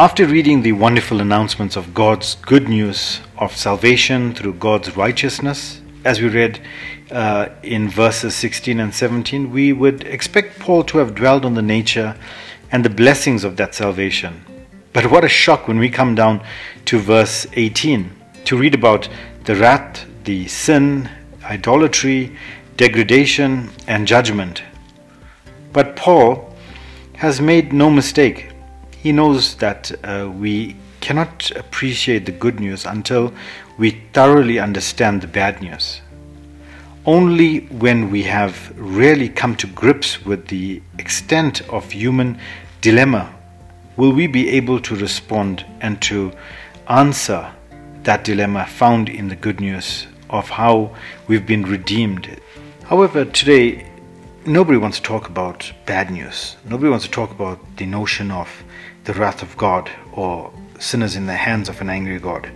After reading the wonderful announcements of God's good news of salvation through God's righteousness, as we read uh, in verses 16 and 17, we would expect Paul to have dwelled on the nature and the blessings of that salvation. But what a shock when we come down to verse 18 to read about the wrath, the sin, idolatry, degradation, and judgment. But Paul has made no mistake. He knows that uh, we cannot appreciate the good news until we thoroughly understand the bad news. Only when we have really come to grips with the extent of human dilemma will we be able to respond and to answer that dilemma found in the good news of how we've been redeemed. However, today, nobody wants to talk about bad news. Nobody wants to talk about the notion of the wrath of God or sinners in the hands of an angry God.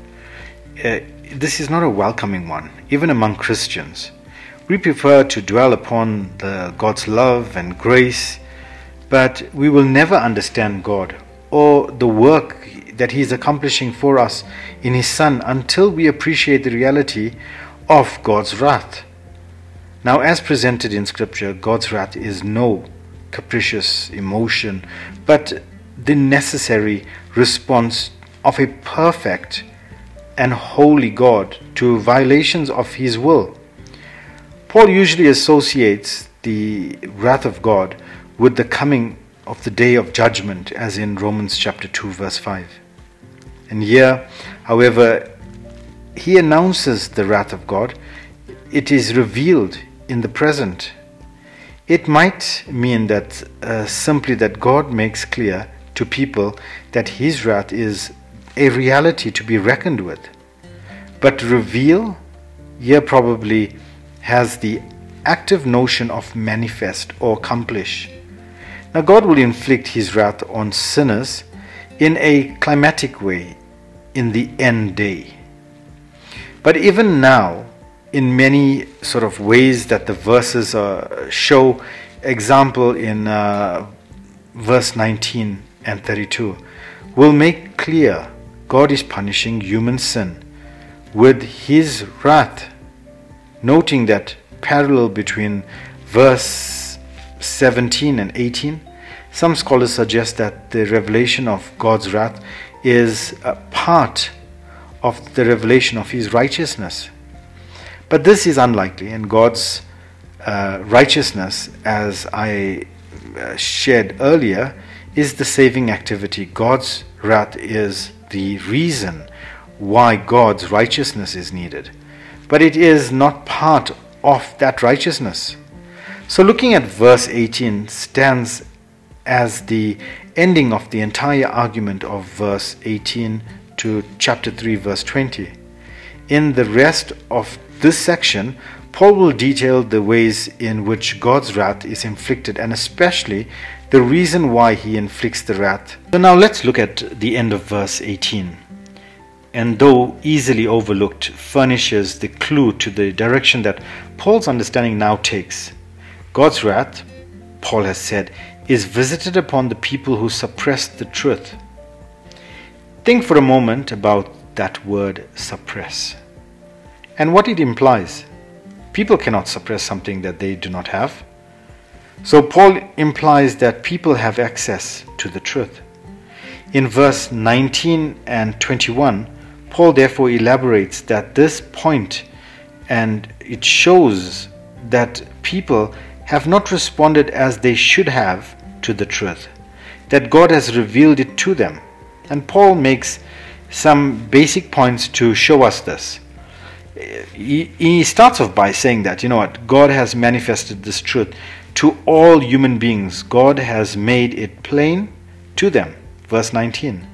Uh, this is not a welcoming one, even among Christians. We prefer to dwell upon the God's love and grace, but we will never understand God or the work that He is accomplishing for us in His Son until we appreciate the reality of God's wrath. Now, as presented in Scripture, God's wrath is no capricious emotion, but the necessary response of a perfect and holy God to violations of His will. Paul usually associates the wrath of God with the coming of the day of judgment, as in Romans chapter 2, verse 5. And here, however, he announces the wrath of God, it is revealed in the present. It might mean that uh, simply that God makes clear to people that his wrath is a reality to be reckoned with. But reveal here probably has the active notion of manifest or accomplish. Now, God will inflict his wrath on sinners in a climatic way in the end day. But even now, in many sort of ways that the verses uh, show, example in uh, verse 19 and 32, will make clear God is punishing human sin with his wrath, noting that parallel between verse 17 and 18. Some scholars suggest that the revelation of God's wrath is a part of the revelation of his righteousness. But this is unlikely, and God's uh, righteousness, as I uh, shared earlier, is the saving activity. God's wrath is the reason why God's righteousness is needed. But it is not part of that righteousness. So, looking at verse 18 stands as the ending of the entire argument of verse 18 to chapter 3, verse 20. In the rest of this section, Paul will detail the ways in which God's wrath is inflicted and especially the reason why he inflicts the wrath. So now let's look at the end of verse 18. And though easily overlooked, furnishes the clue to the direction that Paul's understanding now takes. God's wrath, Paul has said, is visited upon the people who suppress the truth. Think for a moment about that word suppress and what it implies. People cannot suppress something that they do not have. So, Paul implies that people have access to the truth. In verse 19 and 21, Paul therefore elaborates that this point and it shows that people have not responded as they should have to the truth, that God has revealed it to them. And Paul makes some basic points to show us this. He, he starts off by saying that, you know what, God has manifested this truth to all human beings. God has made it plain to them. Verse 19.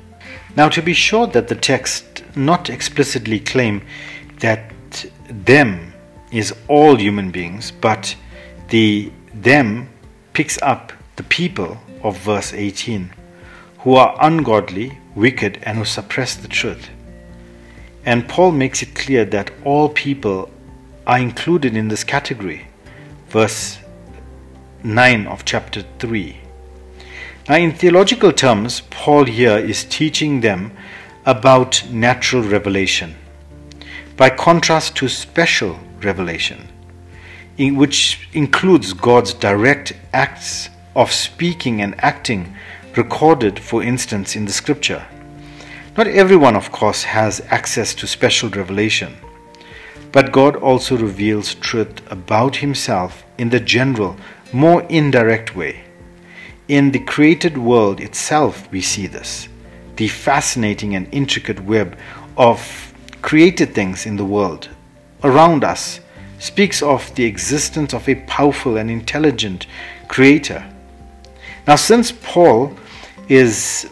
Now, to be sure that the text not explicitly claim that them is all human beings, but the them picks up the people of verse 18 who are ungodly, wicked, and who suppress the truth. And Paul makes it clear that all people are included in this category. Verse 9 of chapter 3. Now, in theological terms, Paul here is teaching them about natural revelation, by contrast to special revelation, in which includes God's direct acts of speaking and acting recorded, for instance, in the scripture. Not everyone, of course, has access to special revelation, but God also reveals truth about Himself in the general, more indirect way. In the created world itself, we see this the fascinating and intricate web of created things in the world around us speaks of the existence of a powerful and intelligent creator. Now, since Paul is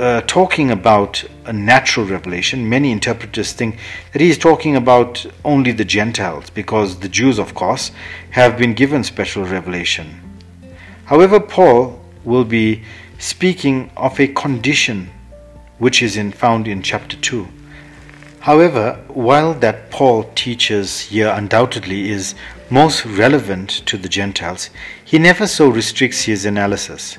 uh, talking about a natural revelation, many interpreters think that he is talking about only the Gentiles, because the Jews, of course, have been given special revelation. However, Paul will be speaking of a condition which is in, found in chapter 2. However, while that Paul teaches here undoubtedly is most relevant to the Gentiles, he never so restricts his analysis.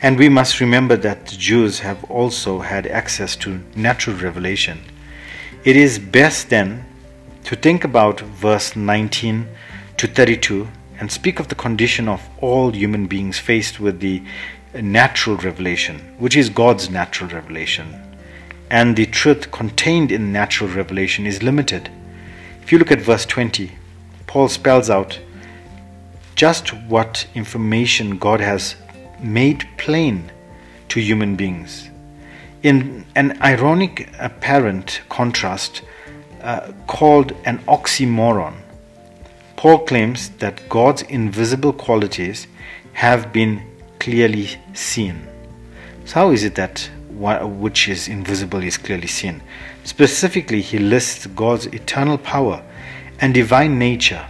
And we must remember that the Jews have also had access to natural revelation. It is best then to think about verse 19 to 32 and speak of the condition of all human beings faced with the natural revelation, which is God's natural revelation. And the truth contained in natural revelation is limited. If you look at verse 20, Paul spells out just what information God has made plain to human beings. In an ironic apparent contrast uh, called an oxymoron, Paul claims that God's invisible qualities have been clearly seen. So, how is it that which is invisible is clearly seen? Specifically, he lists God's eternal power and divine nature.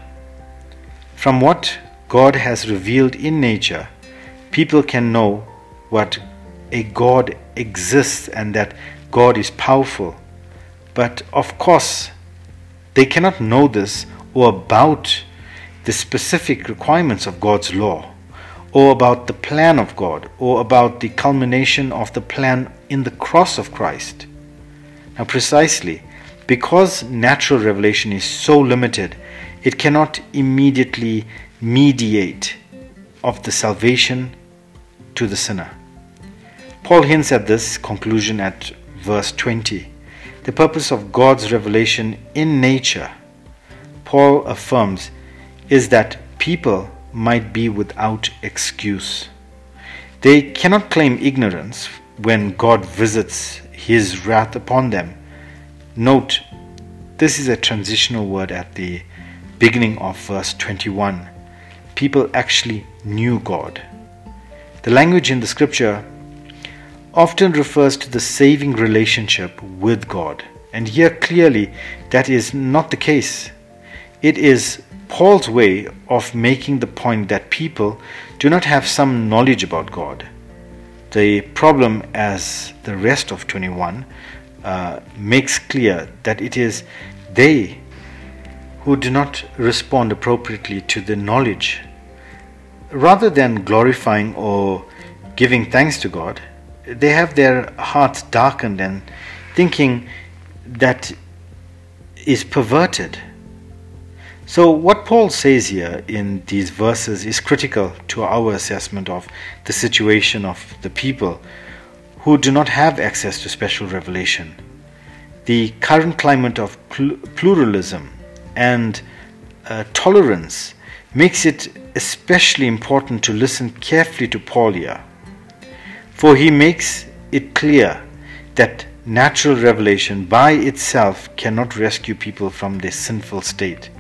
From what God has revealed in nature, people can know what a God exists and that God is powerful. But of course, they cannot know this or about the specific requirements of God's law or about the plan of God, or about the culmination of the plan in the cross of Christ. Now, precisely because natural revelation is so limited, it cannot immediately mediate of the salvation to the sinner. Paul hints at this conclusion at verse 20. The purpose of God's revelation in nature, Paul affirms, is that people might be without excuse. They cannot claim ignorance when God visits his wrath upon them. Note, this is a transitional word at the beginning of verse 21. People actually knew God. The language in the scripture often refers to the saving relationship with God. And here clearly that is not the case. It is Paul's way of making the point that people do not have some knowledge about God. The problem, as the rest of 21 uh, makes clear, that it is they who do not respond appropriately to the knowledge. Rather than glorifying or giving thanks to God, they have their hearts darkened and thinking that is perverted so, what Paul says here in these verses is critical to our assessment of the situation of the people who do not have access to special revelation. The current climate of pluralism and uh, tolerance makes it especially important to listen carefully to Paul here, for he makes it clear that natural revelation by itself cannot rescue people from their sinful state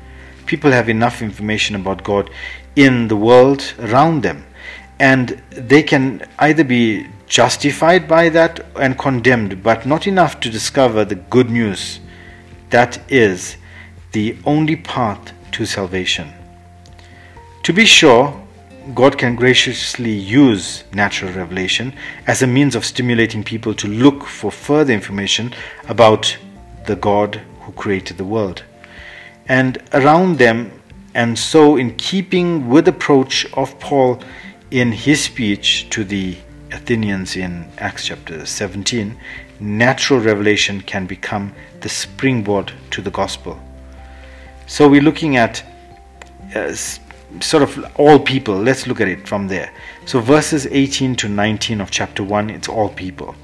people have enough information about God in the world around them. And they can either be justified by that and condemned, but not enough to discover the good news that is the only path to salvation. To be sure, God can graciously use natural revelation as a means of stimulating people to look for further information about the God who created the world and around them. And so, in keeping with the approach of Paul in his speech to the Athenians in Acts chapter 17, natural revelation can become the springboard to the gospel. So we're looking at uh, sort of all people. Let's look at it from there. So verses 18 to 19 of chapter 1, it's all people.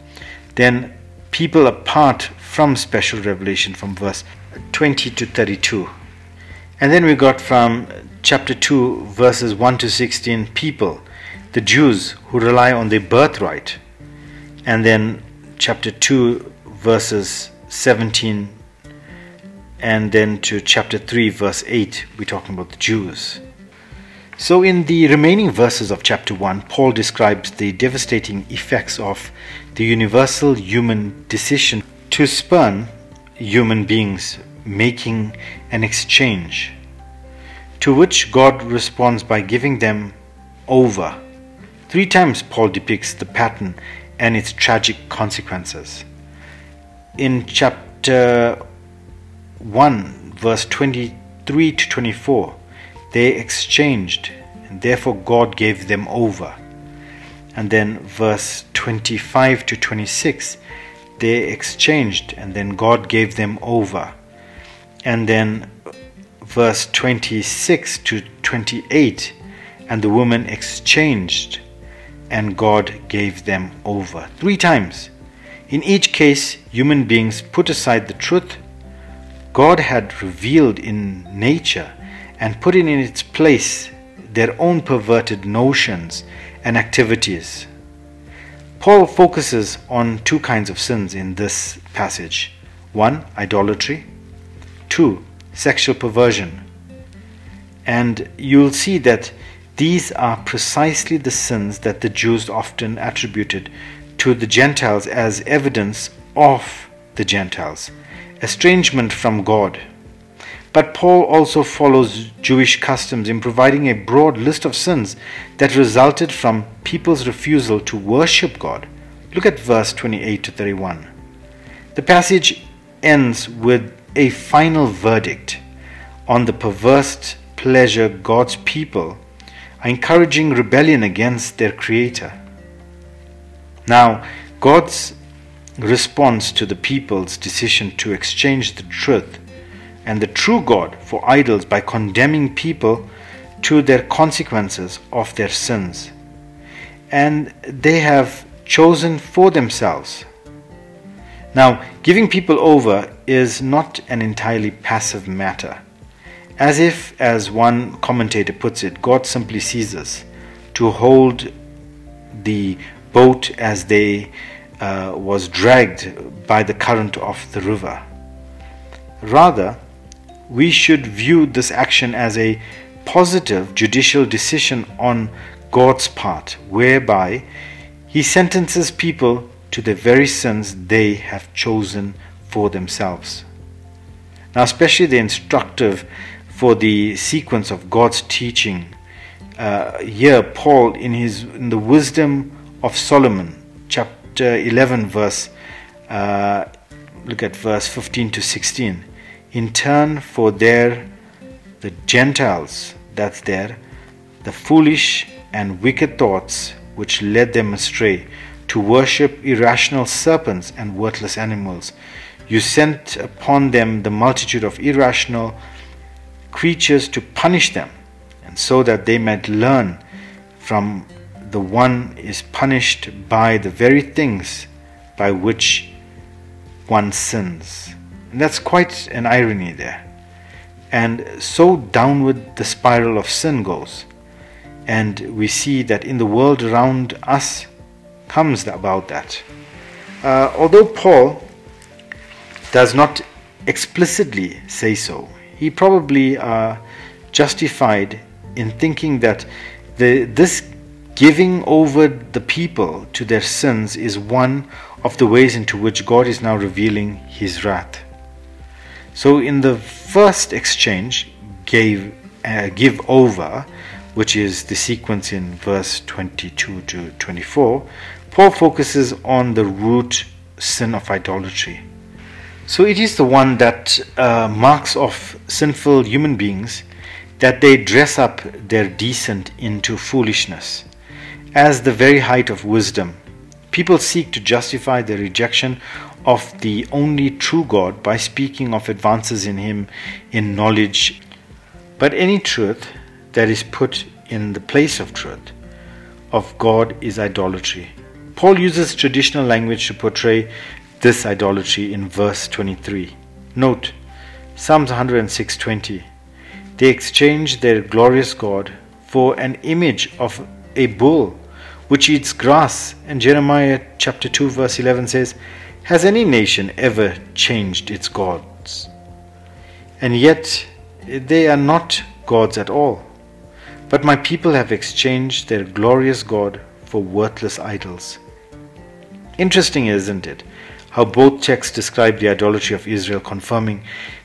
Then people apart from special revelation from verse 20 to 32. And then we got from chapter 2, verses 1 to 16, people, the Jews who rely on their birthright. And then chapter 2, verses 17, and then to chapter 3, verse 8, we're talking about the Jews. So, in the remaining verses of chapter 1, Paul describes the devastating effects of the universal human decision to spurn human beings making an exchange, to which God responds by giving them over. Three times Paul depicts the pattern and its tragic consequences. In chapter 1, verse 23 to 24, they exchanged, and therefore God gave them over. And then verse 25 to 26, they exchanged, and then God gave them over. And then verse 26 to 28, and the woman exchanged, and God gave them over. Three times. In each case, human beings put aside the truth God had revealed in nature and putting in its place their own perverted notions and activities. Paul focuses on two kinds of sins in this passage one, idolatry, two, sexual perversion. And you'll see that these are precisely the sins that the Jews often attributed to the Gentiles as evidence of the Gentiles estrangement from God. But Paul also follows Jewish customs in providing a broad list of sins that resulted from people's refusal to worship God. Look at verse 28 to 31. The passage ends with a final verdict on the perverse pleasure God's people are encouraging rebellion against their Creator. Now, God's response to the people's decision to exchange the truth and the true God for idols by condemning people to their consequences of their sins. And they have chosen for themselves. Now, giving people over is not an entirely passive matter. As if, as one commentator puts it, God simply ceases to hold the boat as they uh, was dragged by the current of the river. Rather, we should view this action as a positive judicial decision on God's part, whereby He sentences people to the very sins they have chosen for themselves. Now, especially the instructive for the sequence of God's teaching. Uh, here, Paul, in his in the wisdom of Solomon, chapter 11, verse uh, look at verse 15 to 16 in turn for their the Gentiles that's there the foolish and wicked thoughts which led them astray to worship irrational serpents and worthless animals. You sent upon them the multitude of irrational creatures to punish them, and so that they might learn from the one is punished by the very things by which one sins. And that's quite an irony there. And so downward the spiral of sin goes. And we see that in the world around us comes about that. Uh, although Paul does not explicitly say so, he probably uh, justified in thinking that the, this giving over the people to their sins is one of the ways into which God is now revealing his wrath. So in the first exchange, gave uh, give over, which is the sequence in verse 22 to 24, Paul focuses on the root sin of idolatry. So it is the one that uh, marks off sinful human beings that they dress up their decent into foolishness. as the very height of wisdom. People seek to justify their rejection of the only true God by speaking of advances in Him in knowledge. But any truth that is put in the place of truth of God is idolatry. Paul uses traditional language to portray this idolatry in verse 23. Note Psalms 106:20. They exchanged their glorious God for an image of a bull which eats grass. And Jeremiah chapter 2 verse 11 says, Has any nation ever changed its gods? And yet they are not gods at all. But my people have exchanged their glorious God for worthless idols. Interesting, isn't it? How both texts describe the idolatry of Israel, confirming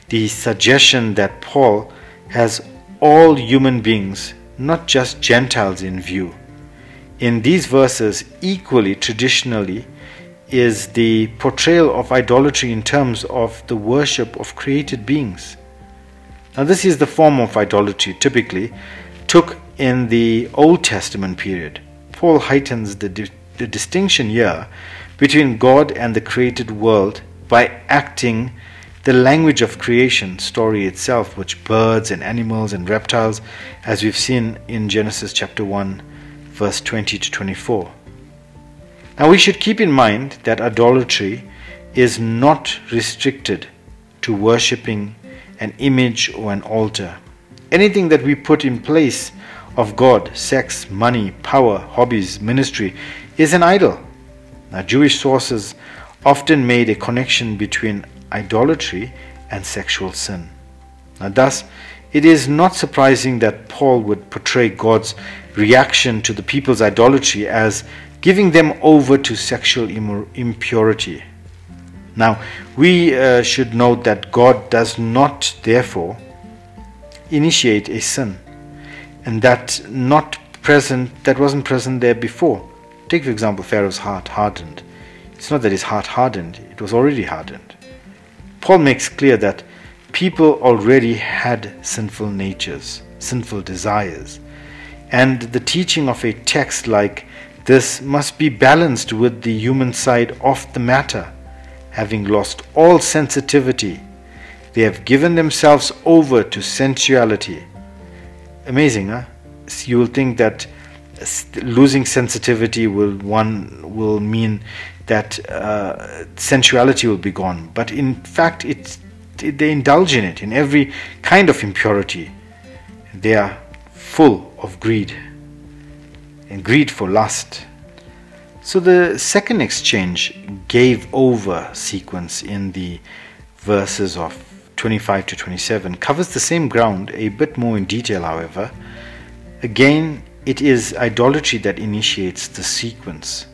the suggestion that Paul has all human beings, not just Gentiles, in view. In these verses, equally traditionally, is the portrayal of idolatry in terms of the worship of created beings. Now, this is the form of idolatry typically took in the Old Testament period. Paul heightens the, di- the distinction here between God and the created world by acting the language of creation story itself, which birds and animals and reptiles, as we've seen in Genesis chapter 1, verse 20 to 24. Now we should keep in mind that idolatry is not restricted to worshipping an image or an altar. Anything that we put in place of God, sex, money, power, hobbies, ministry, is an idol. Now, Jewish sources often made a connection between idolatry and sexual sin. Now, thus, it is not surprising that Paul would portray God's reaction to the people's idolatry as giving them over to sexual impurity. Now, we uh, should note that God does not, therefore, initiate a sin, and that not present that wasn't present there before. Take, for example, Pharaoh's heart hardened. It's not that his heart hardened, it was already hardened. Paul makes clear that people already had sinful natures, sinful desires. And the teaching of a text like this must be balanced with the human side of the matter. Having lost all sensitivity, they have given themselves over to sensuality. Amazing, huh? You will think that losing sensitivity will one will mean that uh, sensuality will be gone but in fact it's they indulge in it. In every kind of impurity they are full of greed and greed for lust. So the second exchange gave over sequence in the verses of 25 to 27 covers the same ground a bit more in detail however. Again it is idolatry that initiates the sequence.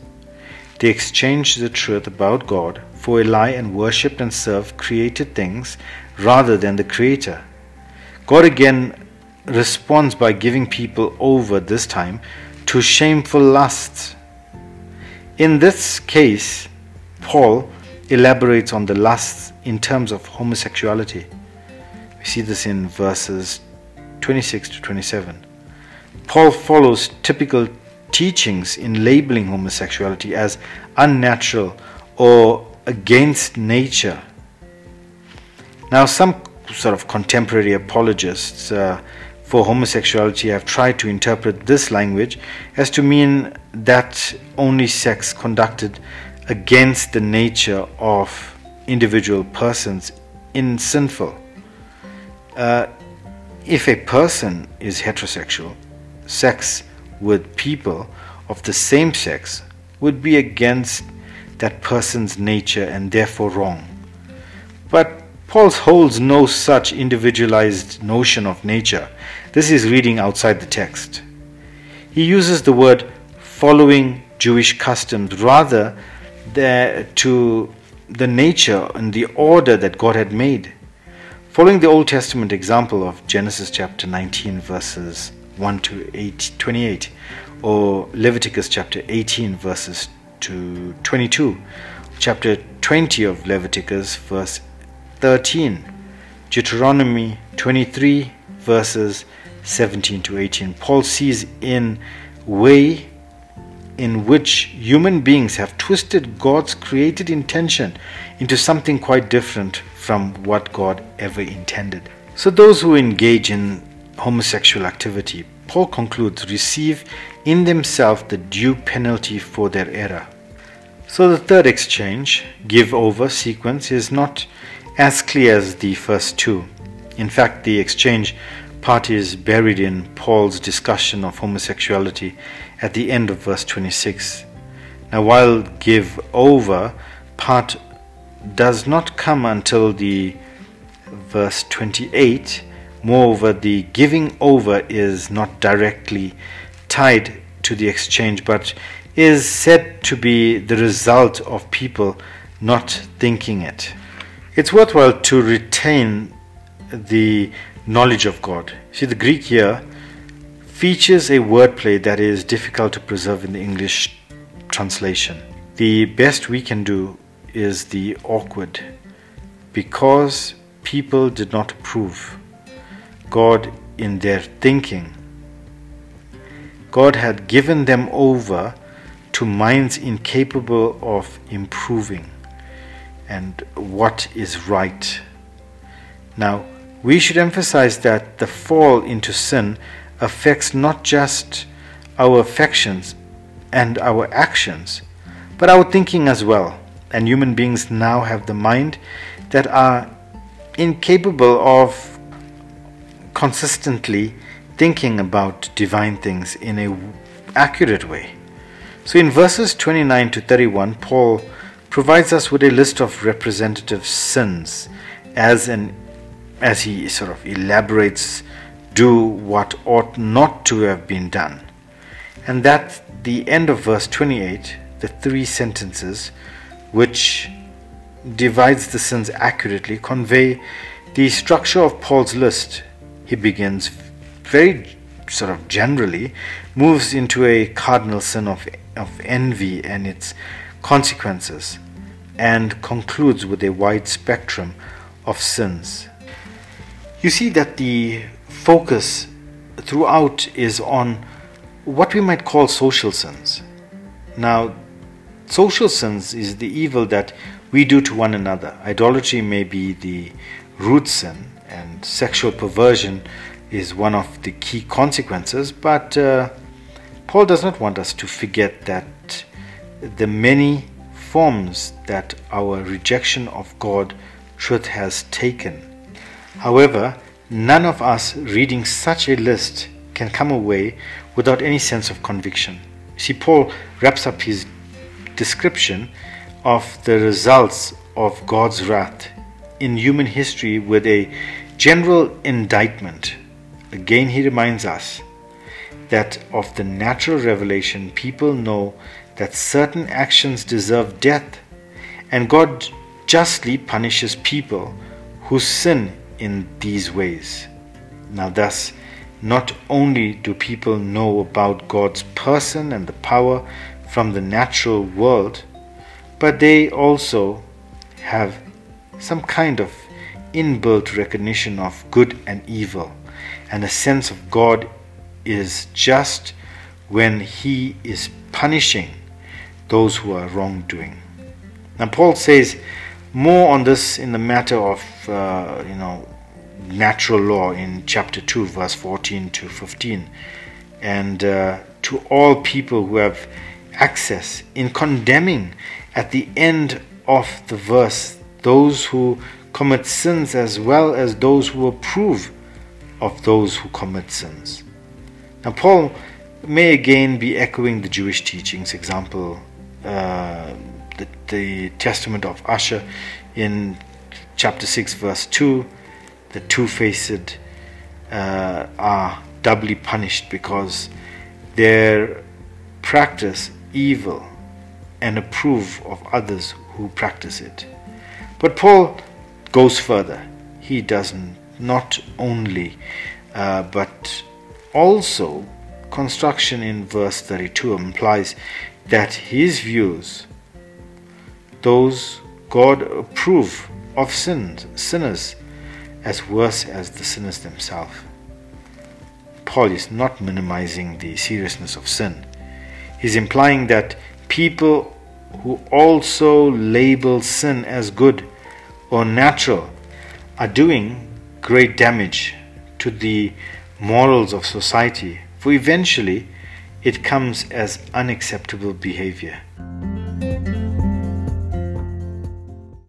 They exchanged the truth about God for a lie and worshipped and served created things rather than the Creator. God again responds by giving people over this time to shameful lusts. In this case, Paul elaborates on the lusts in terms of homosexuality. We see this in verses 26 to 27. Paul follows typical teachings in labeling homosexuality as unnatural or against nature. Now, some sort of contemporary apologists uh, for homosexuality have tried to interpret this language as to mean that only sex conducted against the nature of individual persons in sinful. Uh, if a person is heterosexual, sex with people of the same sex would be against that person's nature and therefore wrong. But Paul holds no such individualized notion of nature. This is reading outside the text. He uses the word following Jewish customs rather than to the nature and the order that God had made. Following the Old Testament example of Genesis chapter 19, verses 1 to 8, 28, or Leviticus chapter 18, verses to 22, chapter 20 of Leviticus, verse 13, Deuteronomy 23, verses 17 to 18. Paul sees in way in which human beings have twisted God's created intention into something quite different from what God ever intended. So, those who engage in homosexual activity, Paul concludes, receive in themselves the due penalty for their error. So, the third exchange, give over sequence, is not as clear as the first two. In fact, the exchange part is buried in Paul's discussion of homosexuality at the end of verse 26. Now, while give over part does not come until the verse 28, moreover, the giving over is not directly tied to the exchange, but is said to be the result of people not thinking it. It's worthwhile to retain the knowledge of God. See, the Greek here features a wordplay that is difficult to preserve in the English translation. The best we can do is the awkward because people did not approve God in their thinking. God had given them over to minds incapable of improving and what is right. Now, we should emphasize that the fall into sin affects not just our affections and our actions, but our thinking as well. And human beings now have the mind that are incapable of consistently thinking about divine things in a accurate way. So in verses 29 to 31, Paul provides us with a list of representative sins as an as he sort of elaborates do what ought not to have been done. And that the end of verse 28, the three sentences which divides the sins accurately convey the structure of Paul's list. He begins very sort of generally, moves into a cardinal sin of, of envy and its consequences, and concludes with a wide spectrum of sins. You see that the focus throughout is on what we might call social sins. Now, social sins is the evil that we do to one another. Idolatry may be the root sin, and sexual perversion is one of the key consequences, but uh, Paul does not want us to forget that the many forms that our rejection of God truth has taken. However, None of us reading such a list can come away without any sense of conviction. See, Paul wraps up his description of the results of God's wrath in human history with a general indictment. Again, he reminds us that of the natural revelation, people know that certain actions deserve death, and God justly punishes people who sin in these ways. Now, thus, not only do people know about God's person and the power from the natural world, but they also have some kind of inbuilt recognition of good and evil, and a sense of God is just when He is punishing those who are wrongdoing. Now, Paul says more on this in the matter of uh, you know natural law in chapter 2 verse 14 to 15 and uh, to all people who have access in condemning at the end of the verse those who commit sins as well as those who approve of those who commit sins now paul may again be echoing the jewish teachings example uh, the, the testament of Asher in chapter 6, verse 2, the two faced uh, are doubly punished because their practice evil and approve of others who practice it. But Paul goes further. He doesn't not only, uh, but also construction in verse 32 implies that his views those God approve of sins, sinners as worse as the sinners themselves. Paul is not minimizing the seriousness of sin. He's implying that people who also label sin as good or natural are doing great damage to the morals of society, for eventually it comes as unacceptable behavior.